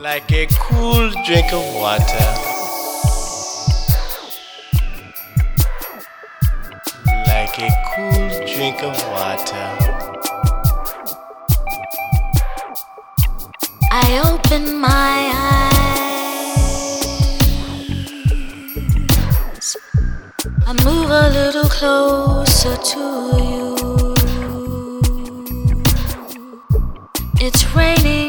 like a cool drink of water. Like a cool drink of water. I open my eyes. I move a little closer to you. It's raining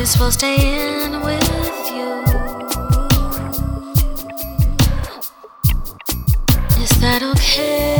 I might as stay in with you. Is that okay?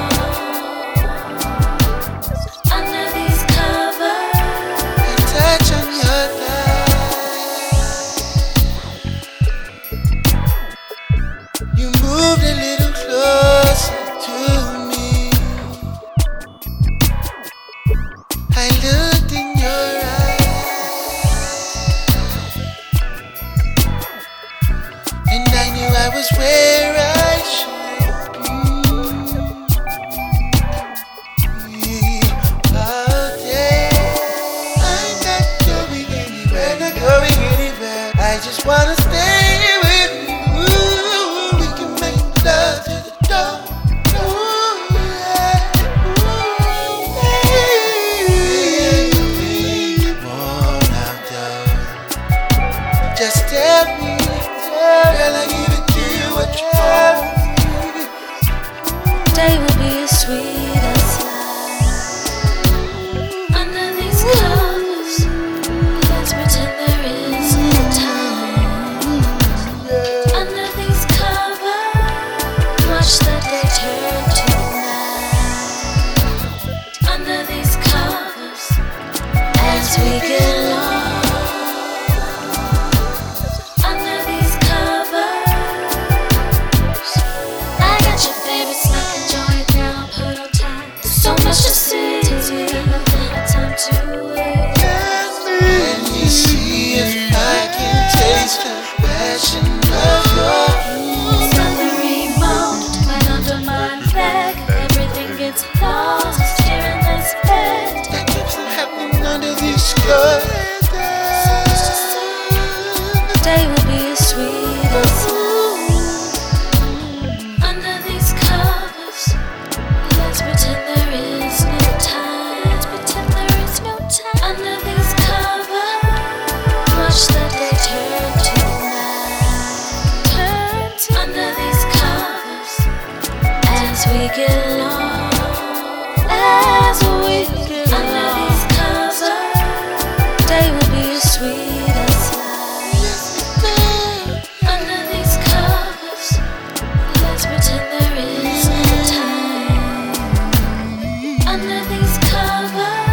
moved a little closer to me. I looked in your eyes, and I knew I was where I should be. I'm not going anywhere, not going anywhere. I just wanna stay girl, I give it to you what you want. will passion of your the remote, right under my back. Everything gets lost here in this bed. that keeps happening under these skirts. Under these covers, they will be as sweet as life. Under these covers, let's pretend there is no time. Under these covers,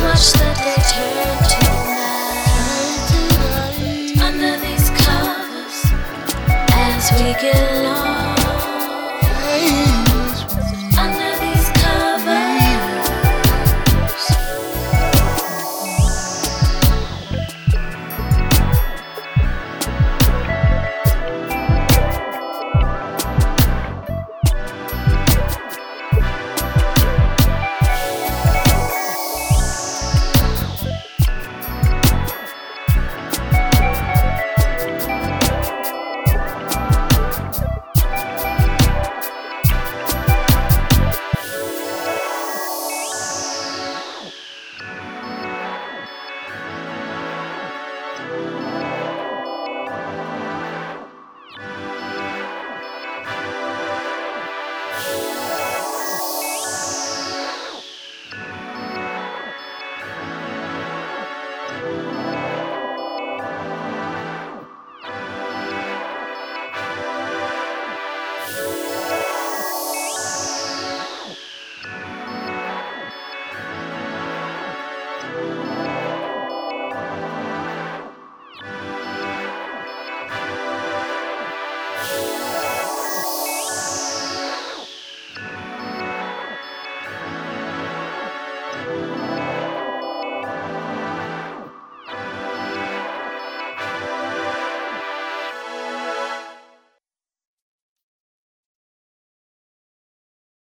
watch the day turn to